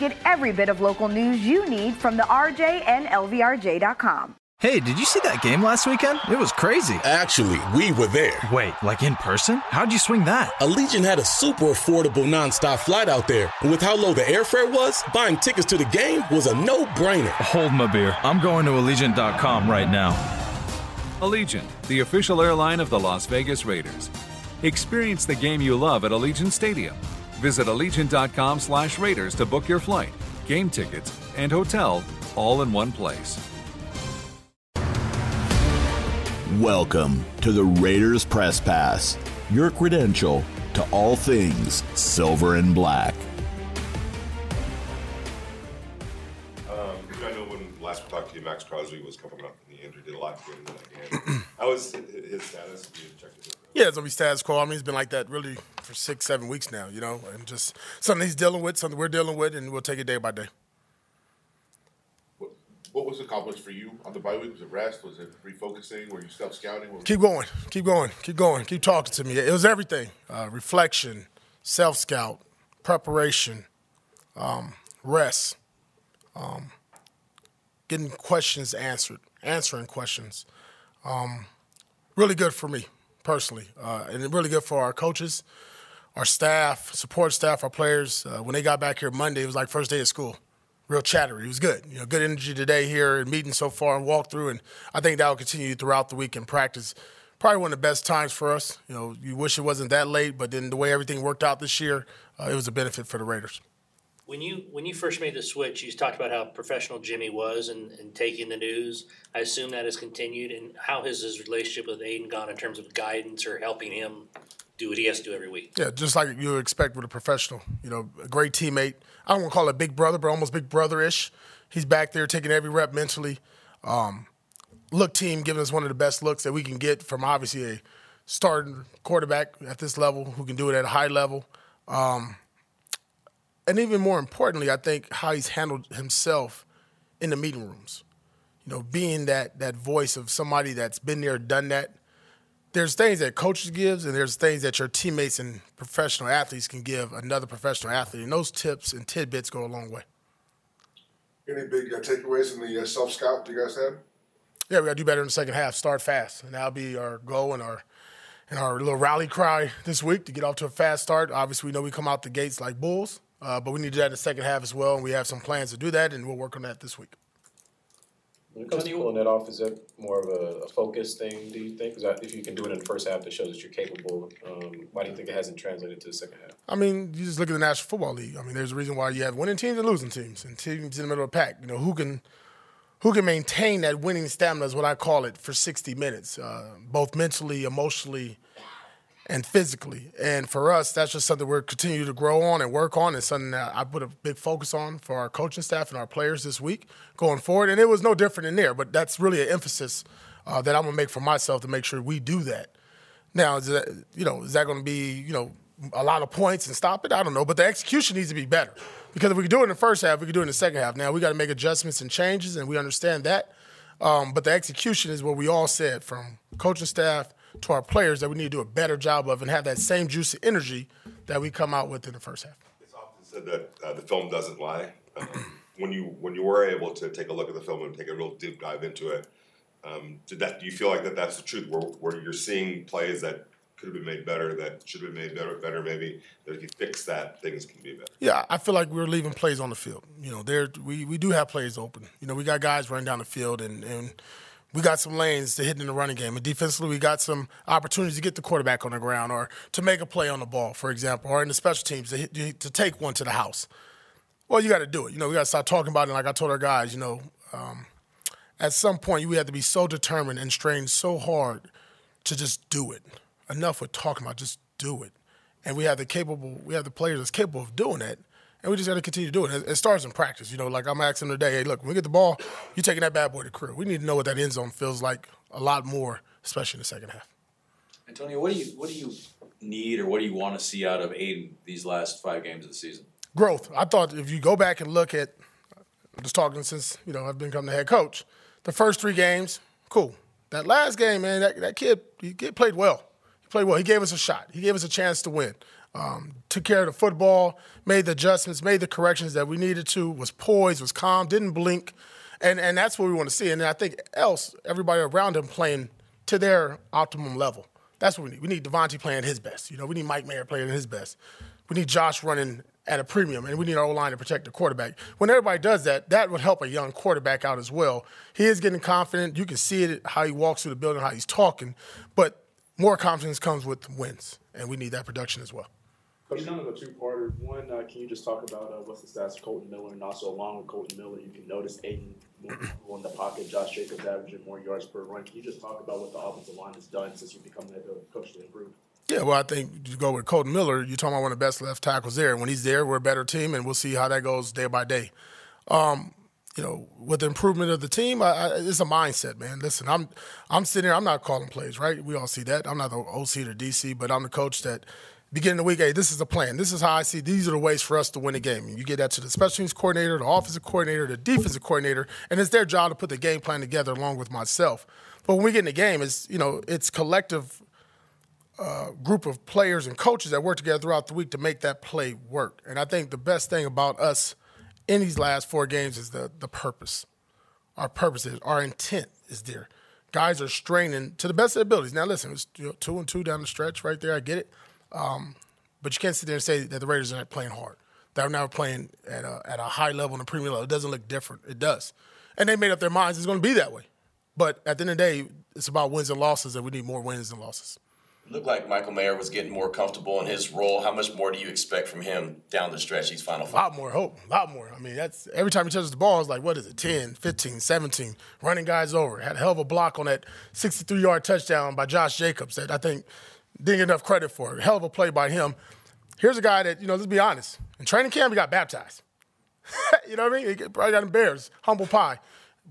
Get every bit of local news you need from the RJ and LVRJ.com. Hey, did you see that game last weekend? It was crazy. Actually, we were there. Wait, like in person? How'd you swing that? Allegiant had a super affordable nonstop flight out there. And with how low the airfare was, buying tickets to the game was a no brainer. Hold my beer. I'm going to Allegiant.com right now. Allegiant, the official airline of the Las Vegas Raiders. Experience the game you love at Allegiant Stadium. Visit Allegiant.com slash Raiders to book your flight, game tickets, and hotel all in one place. Welcome to the Raiders Press Pass, your credential to all things silver and black. Um, I know when last we talked to you, Maxx Crosby was coming up and the injury did a lot to get into that game. How was his status? Yeah, it's gonna be status quo. I mean, it's been like that really for six, seven weeks now, you know, and just something he's dealing with, something we're dealing with, and we'll take it day by day. What, what was accomplished for you on the bye week? Was it rest? Was it refocusing? Were you self scouting? Keep going, keep going, keep going, keep talking to me. It was everything: uh, reflection, self scout, preparation, um, rest, um, getting questions answered, answering questions. Um, really good for me personally, uh, and really good for our coaches, our staff, support staff, our players. Uh, when they got back here Monday, it was like first day of school. Real chattery. It was good. You know, good energy today here and meeting so far and walk through, and I think that will continue throughout the week in practice. Probably one of the best times for us. You know, you wish it wasn't that late, but then the way everything worked out this year, uh, it was a benefit for the Raiders. When you when you first made the switch, you talked about how professional Jimmy was and, and taking the news. I assume that has continued. And how has his relationship with Aidan gone in terms of guidance or helping him do what he has to do every week? Yeah, just like you would expect with a professional. You know, a great teammate. I don't want to call it big brother, but almost big brother ish. He's back there taking every rep mentally. Um, look team giving us one of the best looks that we can get from obviously a starting quarterback at this level who can do it at a high level. Um, and even more importantly, I think how he's handled himself in the meeting rooms. You know, being that that voice of somebody that's been there, done that. There's things that coaches gives, and there's things that your teammates and professional athletes can give another professional athlete, and those tips and tidbits go a long way. Any big uh, takeaways from the uh, self scout Do you guys had? Yeah, we got to do better in the second half. Start fast, and that'll be our goal and our and our little rally cry this week to get off to a fast start. Obviously, we know we come out the gates like bulls, uh, but we need to do that in the second half as well, and we have some plans to do that, and we'll work on that this week. When it comes to pulling that off, is that more of a, a focus thing, do you think? Because if you can do it in the first half, that shows that you're capable. Um, why do you think it hasn't translated to the second half? I mean, you just look at the National Football League. I mean, there's a reason why you have winning teams and losing teams, and teams in the middle of the pack. You know, who can who can maintain that winning stamina is what I call it for 60 minutes, uh, both mentally, emotionally, and physically. And for us, that's just something we're continuing to grow on and work on. It's something that I put a big focus on for our coaching staff and our players this week going forward. And it was no different in there, but that's really an emphasis uh, that I'm gonna make for myself to make sure we do that. Now, is that you know is that to be you know a lot of points and stop it? I don't know, but the execution needs to be better because if we can do it in the first half, we can do it in the second half. Now we got to make adjustments and changes, and we understand that. Um, but the execution is what we all said from coaching staff to our players that we need to do a better job of and have that same juicy energy that we come out with in the first half. It's often said that uh, the film doesn't lie. Um, when you when you were able to take a look at the film and take a real deep dive into it, um, did that? Do you feel like that that's the truth? Where, where you're seeing plays that could have been made better, that should have been made better, better maybe. That if you fix that, things can be better. Yeah, I feel like we're leaving plays on the field. You know, there we, we do have plays open. You know, we got guys running down the field and, and we got some lanes to hit in the running game. And defensively, we got some opportunities to get the quarterback on the ground or to make a play on the ball, for example, or in the special teams to, hit, to take one to the house. Well, you got to do it. You know, we got to start talking about it. Like I told our guys, you know, um, at some point, you have to be so determined and strain so hard to just do it. Enough with talking about, just do it. And we have the capable, we have the players that's capable of doing that. And we just got to continue to do it. It, starts in practice. You know, like I'm asking today, hey, look, when we get the ball, you taking that bad boy to crew. We need to know what that end zone feels like a lot more, especially in the second half. Antonio, what do you what do you need or what do you want to see out of Aidan these last five games of the season? Growth. I thought if you go back and look at, I'm just talking since you know I've become the head coach. The first three games, cool. That last game, man, that, that kid he played well. He played well. He gave us a shot. He gave us a chance to win. Um, took care of the football, made the adjustments, made the corrections that we needed to. Was poised, was calm, didn't blink, and and that's what we want to see. And I think else, everybody around him playing to their optimum level. That's what we need. We need Davante playing his best. You know, we need Mike Mayer playing his best. We need Josh running at a premium, and we need our O line to protect the quarterback. When everybody does that, that would help a young quarterback out as well. He is getting confident. You can see it how he walks through the building, how he's talking. But more confidence comes with wins, and we need that production as well. Coach, kind of a two-parter. One, uh, can you just talk about uh, what's the stats of Kolton Miller, and also along with Kolton Miller, you can notice Aidan more in the pocket, Josh Jacobs averaging more yards per run. Can you just talk about what the offensive line has done since you become the coach to improve? Yeah, well, I think you go with Kolton Miller. You're talking about one of the best left tackles there. When he's there, we're a better team, and we'll see how that goes day by day. Um, you know, with the improvement of the team, I, I, it's a mindset, man. Listen, I'm I'm sitting here. I'm not calling plays, right? We all see that. I'm not the OC or DC, but I'm the coach that beginning of the week, hey, this is the plan. This is how I see. These are the ways for us to win a game. And you get that to the special teams coordinator, the offensive coordinator, the defensive coordinator, and it's their job to put the game plan together along with myself. But when we get in the game, it's you know it's collective uh, group of players and coaches that work together throughout the week to make that play work. And I think the best thing about us in these last four games is the the purpose. Our purpose is our intent is there. Guys are straining to the best of their abilities. Now, listen, it's you know, two and two down the stretch right there. I get it. Um, but you can't sit there and say that the Raiders are not playing hard. They're now playing at a, at a high level in the Premier level. It doesn't look different. It does. And they made up their minds it's going to be that way. But at the end of the day, it's about wins and losses, and we need more wins than losses. It looked like Michael Mayer was getting more comfortable in his role. How much more do you expect from him down the stretch these final A lot more hope. A lot more. I mean, that's every time he touches the ball, it's like, what is it, 10, 15, 17, running guys over. Had a hell of a block on that 63 yard touchdown by Josh Jacobs that I think didn't get enough credit for. Hell of a play by him. Here's a guy that, you know, let's be honest. In training camp, he got baptized. you know what I mean? He probably got embarrassed. Humble pie.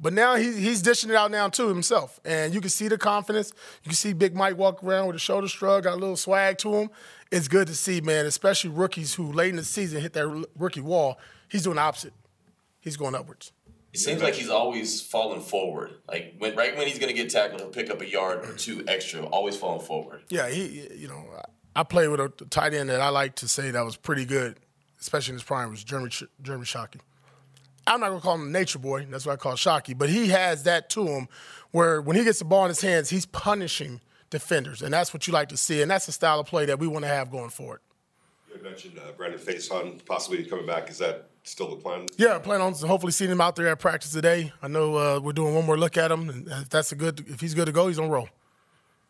But now he, he's dishing it out now too himself. And you can see the confidence. You can see Big Mike walk around with a shoulder shrug, got a little swag to him. It's good to see, man, especially rookies who late in the season hit that rookie wall. He's doing the opposite. He's going upwards. It seems like he's always falling forward. Like when, right when he's going to get tackled, he'll pick up a yard or two extra. Always falling forward. Yeah, he. You know, I played with a tight end that I like to say that was pretty good, especially in his prime, was Jeremy Jeremy Shockey. I'm not gonna call him nature boy. That's what I call Shockey. But he has that to him, where when he gets the ball in his hands, he's punishing defenders, and that's what you like to see, and that's the style of play that we want to have going forward. You mentioned uh, Brandon Facyson possibly coming back. Is that still the plan? Yeah, I plan on hopefully seeing him out there at practice today. I know uh, we're doing one more look at him, and if that's a good, if he's good to go, he's on roll.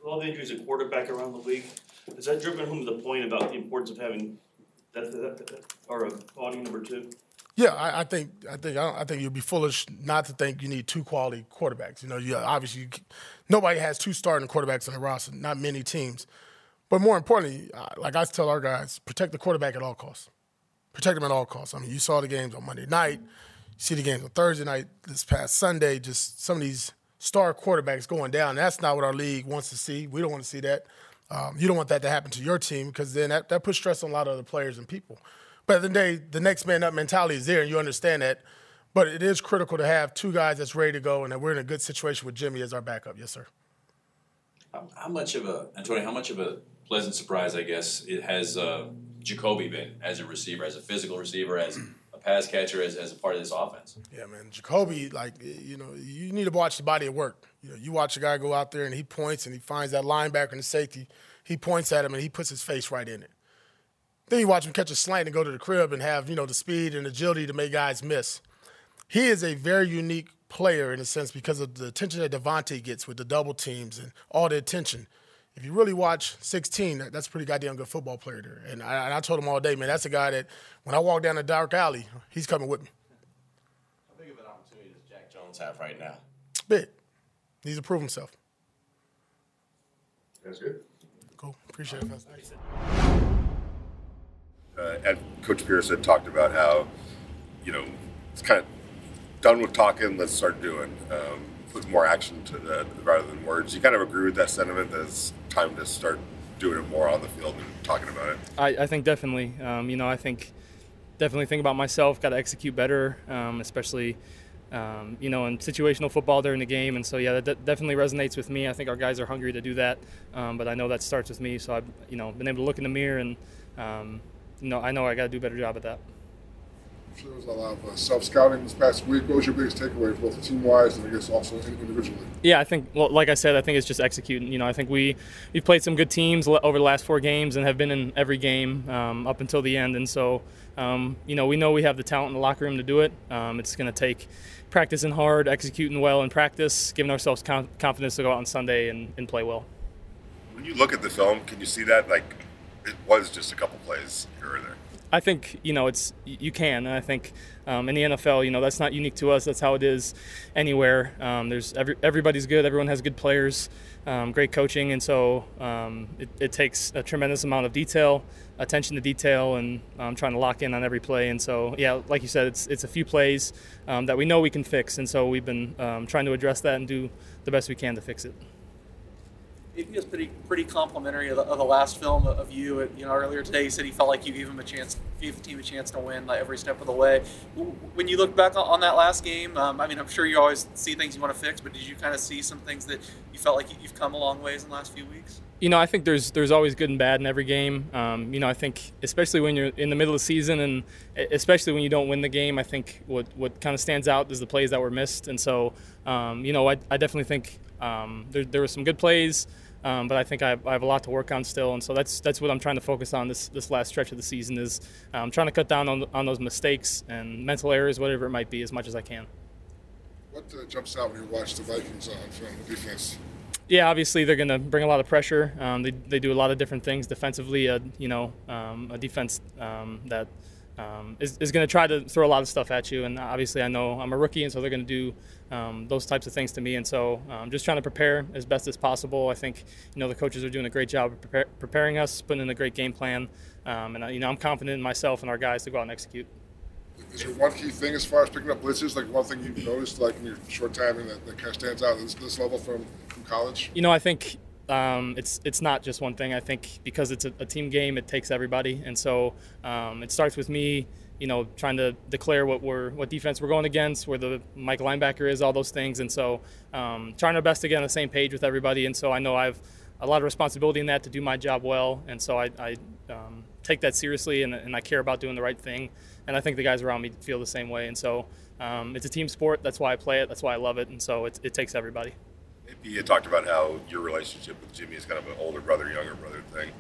With all the injuries at quarterback around the league, has that driven home the point about the importance of having that, that, that or a body number two? Yeah, I, I think I think I, I, think you'd be foolish not to think you need two quality quarterbacks. You know, you obviously you, nobody has two starting quarterbacks on the roster. Not many teams, but more importantly, like I tell our guys, protect the quarterback at all costs. Protect them at all costs. I mean, you saw the games on Monday night, you see the games on Thursday night, this past Sunday. Just some of these star quarterbacks going down. That's not what our league wants to see. We don't want to see that. Um, you don't want that to happen to your team because then that, that puts stress on a lot of other players and people. But at the, day, the next man up mentality is there, and you understand that. But it is critical to have two guys that's ready to go, and that we're in a good situation with Jimmy as our backup. Yes, sir. How much of a Antonio? How much of a pleasant surprise, I guess, it has uh, Jakobi been as a receiver, as a physical receiver, as a pass catcher, as, as a part of this offense? Yeah, man, Jakobi, like you know, you need to watch the body at work. You know, you watch a guy go out there and he points and he finds that linebacker and the safety. He points at him and he puts his face right in it. Then you watch him catch a slant and go to the crib and have, you know, the speed and agility to make guys miss. He is a very unique player in a sense because of the attention that Davante gets with the double teams and all the attention. If you really watch 16, that's a pretty goddamn good football player there. And I, and I told him all day, man, that's a guy that when I walk down a dark alley, he's coming with me. How big of an opportunity does Jack Jones have right now? Big. Needs to prove himself. That's good. Cool. Appreciate it. uh, and Coach Pierce had talked about how, you know, it's kind of done with talking. Let's start doing. Um, put more action to that rather than words. You kind of agree with that sentiment. That it's time to start doing it more on the field and talking about it. I, I think definitely. Um, you know, I think definitely think about myself. Got to execute better, um, especially. Um, you know, in situational football during the game, and so yeah, that definitely resonates with me. I think our guys are hungry to do that, um, but I know that starts with me. So I've, you know, been able to look in the mirror and, um, you know, I know I got to do a better job at that. There was a lot of uh, self scouting this past week. What was your biggest takeaway, both team wise and I guess also individually? Yeah, I think. Well, like I said, I think it's just executing. You know, I think we we've played some good teams over the last four games and have been in every game um, up until the end. And so, um, you know, we know we have the talent in the locker room to do it. Um, it's going to take practicing hard, executing well in practice, giving ourselves confidence to go out on Sunday and, and play well. When you look at the film, can you see that like it was just a couple plays here or there? I think you know it's you can, and I think um, in the NFL, you know that's not unique to us. That's how it is anywhere. Um, there's every, everybody's good. Everyone has good players, um, great coaching, and so um, it, it, takes a tremendous amount of detail, attention to detail, and um, trying to lock in on every play. And so, yeah, like you said, it's it's a few plays um, that we know we can fix, and so we've been trying to address that and do the best we can to fix it he was pretty pretty complimentary of the, of the, last film of you. You know, earlier today he said he felt like you gave him a chance, gave the team a chance to win like, every step of the way. When you look back on that last game, um, I mean, I'm sure you always see things you want to fix, but did you kind of see some things that you felt like you've come a long ways in the last few weeks? You know, I think there's there's always good and bad in every game. Um, you know, I think especially when you're in the middle of the season and especially when you don't win the game, I think what what kind of stands out is the plays that were missed. And so, um, you know, I, I definitely think um, there there were some good plays. Um, but I think I have, I have, a lot to work on still, and so that's that's what I'm trying to focus on this this last stretch of the season is um, trying to cut down on, on those mistakes and mental errors, whatever it might be, as much as I can. What uh, jumps out when you watch the Vikings on film, the defense? Yeah, obviously they're going to bring a lot of pressure. Um, they, they do a lot of different things defensively. Uh, you know, um, a defense um, that um, is, is going to try to throw a lot of stuff at you. And obviously, I know I'm a rookie, and so they're going to do um, those types of things to me. And so I'm um, just trying to prepare as best as possible. I think you know the coaches are doing a great job of prepare, preparing us, putting in a great game plan, um, and you know I'm confident in myself and our guys to go out and execute. Is there one key thing as far as picking up blitzes? Like one thing you've noticed, like in your short time, that, that kind of stands out at this, this level from, from college? You know, I think um, it's it's not just one thing. I think because it's a, a team game, it takes everybody, and so um, it starts with me you know, trying to declare what we're what defense we're going against, where the Mike linebacker is, all those things, and so um, trying our best to get on the same page with everybody. And so I know I have a lot of responsibility in that to do my job well, and so I, I um, take that seriously, and, and, I care about doing the right thing. And I think the guys around me feel the same way. And so um, it's a team sport. That's why I play it. That's why I love it. And so it, it takes everybody. You talked about how your relationship with Jimmy is kind of an older brother, younger brother thing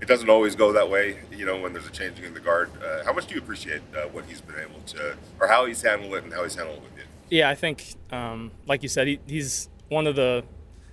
it doesn't always go that way, you know, when there's a changing in the guard. Uh, how much do you appreciate uh, what he's been able to, or how he's handled it and how he's handled it with you? Yeah, I think, um, like you said, he, he's one of the,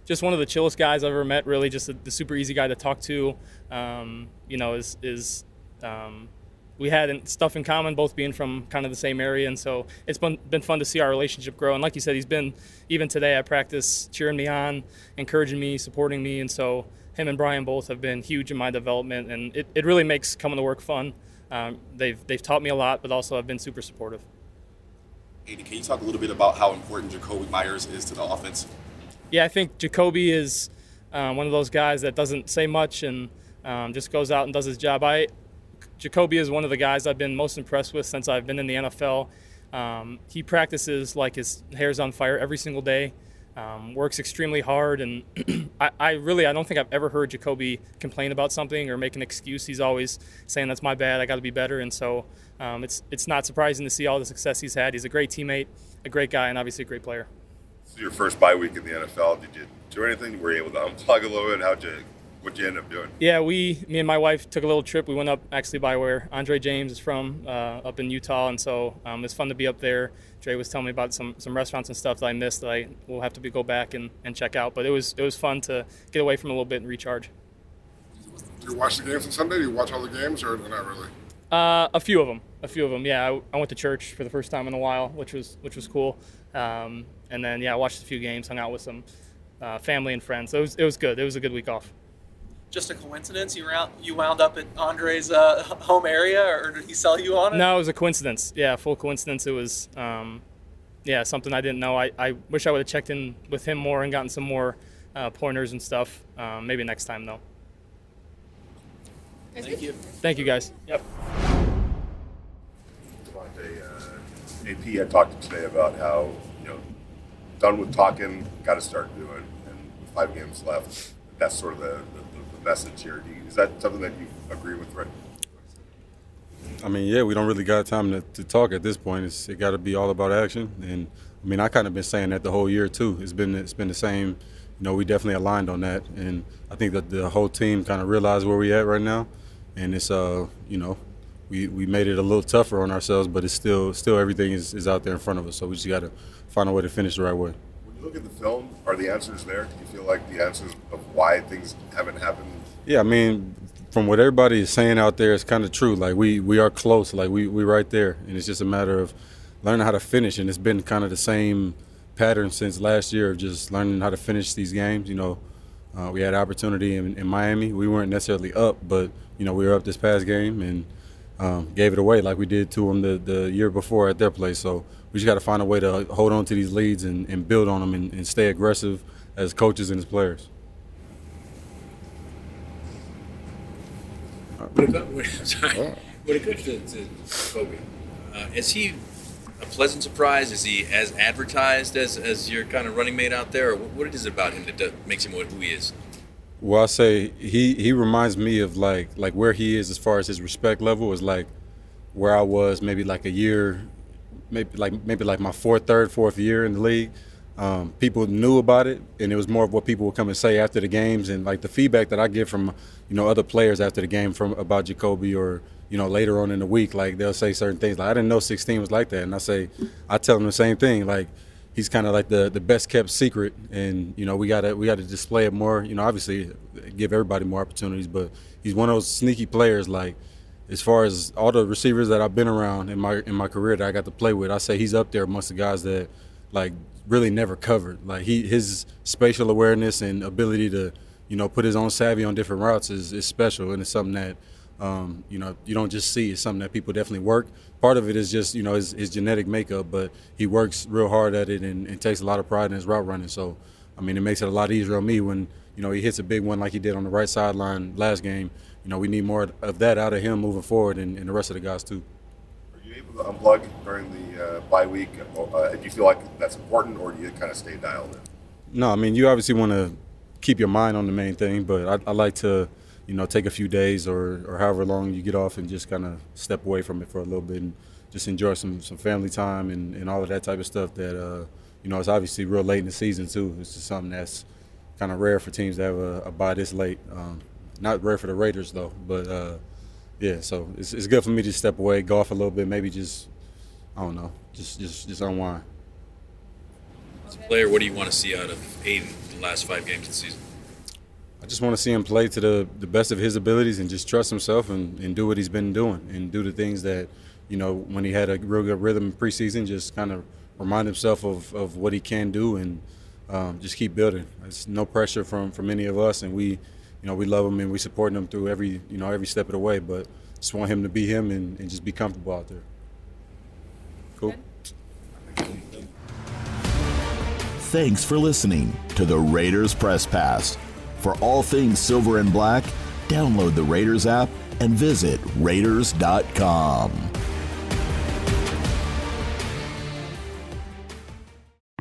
just one of the chillest guys I've ever met. Really, just the super easy guy to talk to. Um, you know, is is um, we had stuff in common, both being from kind of the same area, and so it's been been fun to see our relationship grow. And like you said, he's been even today at practice cheering me on, encouraging me, supporting me, and so him and Brian both have been huge in my development, and it, it really makes coming to work fun. Um, they've they've taught me a lot, but also have been super supportive. Aidan, can you talk a little bit about how important Jakobi Meyers is to the offense? Yeah, I think Jakobi is um, one of those guys that doesn't say much and um, just goes out and does his job. I Jakobi is one of the guys I've been most impressed with since I've been in the NFL. Um, he practices like his hair's on fire every single day um, works extremely hard, and I, I, really I don't think I've ever heard Jakobi complain about something or make an excuse. He's always saying that's my bad, I got to be better, and so um, it's it's not surprising to see all the success he's had. He's a great teammate, a great guy, and obviously a great player. This is your first bye week in the NFL. Did you do anything? Were you able to unplug a little bit? How'd you What'd you end up doing? Yeah, we, me and my wife took a little trip. We went up actually by where Andre James is from, uh, up in Utah, and so um, it's fun to be up there. Dre was telling me about some, some restaurants and stuff that I missed that I will have to be, go back and, and check out. But it was it was fun to get away from a little bit and recharge. Do you watch the games on Sunday? Do you watch all the games, or not really? Uh, a few of them. A few of them. Yeah, I, I, went to church for the first time in a while, which was which was cool. Um, and then yeah, I watched a few games, hung out with some uh, family and friends. So it was it was good. It was a good week off. Just a coincidence? You wound you wound up at Andre's uh, home area, or did he sell you on it? No, it was a coincidence. Yeah, full coincidence. It was, um, yeah, something I didn't know. I, I wish I would have checked in with him more and gotten some more uh, pointers and stuff. Um, maybe next time though. Thank you. Thank you guys. Yep. Uh, AP had talked to today about how you know done with talking, got to start doing, and with five games left, that's sort of the, the, the message here. Do you, is that something that you agree with, right? I mean, yeah, we don't really got time to, to talk at this point. It's, it got to be all about action, and I mean, I kind of been saying that the whole year too. It's been it's been the same. You know, we definitely aligned on that, and I think that the whole team kind of realized where we at right now, and it's uh, you know, we, we made it a little tougher on ourselves, but it's still still everything is, is out there in front of us. So we just got to find a way to finish the right way. When you look at the film, are the answers there? Do you feel like the answers of why things haven't happened? Yeah, I mean, from what everybody is saying out there, it's kind of true. Like we we are close. Like we we right there, and it's just a matter of learning how to finish. And it's been kind of the same pattern since last year of just learning how to finish these games. You know, uh, we had opportunity in, in Miami. We weren't necessarily up, but you know we were up this past game and um, gave it away like we did to them the, the year before at their place. So we just got to find a way to hold on to these leads and, and build on them and, and stay aggressive as coaches and as players. When it, comes, sorry, when it comes to, to Kobe, uh, is he a pleasant surprise? Is he as advertised as, as your kind of running mate out there, or what is it about him that does, makes him who he is? Well, I say he he reminds me of like like where he is as far as his respect level is like where I was maybe like a year, maybe like maybe like my fourth, third, fourth year in the league. Um, people knew about it, and it was more of what people would come and say after the games, and like the feedback that I get from you know other players after the game from about Jakobi or you know later on in the week, like they'll say certain things like I didn't know 16 was like that, and I say I tell them the same thing like he's kind of like the the best kept secret, and you know we gotta we gotta display it more. You know, obviously give everybody more opportunities, but he's one of those sneaky players. Like as far as all the receivers that I've been around in my in my career that I got to play with, I say he's up there amongst the guys that like really never covered. Like he his spatial awareness and ability to you know put his own savvy on different routes is, is special, and it's something that. Um, you know, you don't just see. It's something that people definitely work. Part of it is just, you know, his, his genetic makeup, but he works real hard at it and, and, takes a lot of pride in his route running. So, I mean, it makes it a lot easier on me when, you know, he hits a big one like he did on the right sideline last game. You know, we need more of that out of him moving forward and, and the rest of the guys, too. Are you able to unplug during the uh, bye week? Uh, do you feel like that's important or do you kind of stay dialed in? No, I mean, you obviously want to keep your mind on the main thing, but I, I like to – you know, take a few days or, or however long you get off and just kind of step away from it for a little bit and just enjoy some, some family time and, and all of that type of stuff that, uh, you know, it's obviously real late in the season too. It's just something that's kind of rare for teams to have a, a bye this late. Um, not rare for the Raiders though, but uh, yeah, so it's, it's good for me to step away, golf a little bit, maybe just, I don't know, just, just, just unwind. As a player, what do you want to see out of Aidan the last five games of the season? I just want to see him play to the, the best of his abilities and just trust himself and, and do what he's been doing and do the things that, you know, when he had a real good rhythm in preseason, just kind of remind himself of, of what he can do and um, just keep building. There's no pressure from, from any of us, and we, you know, we love him and we support him through every, you know, every step of the way. But just want him to be him and, and just be comfortable out there. Cool. Thanks for listening to the Raiders Press Pass. For all things silver and black, download the Raiders app and visit Raiders.com.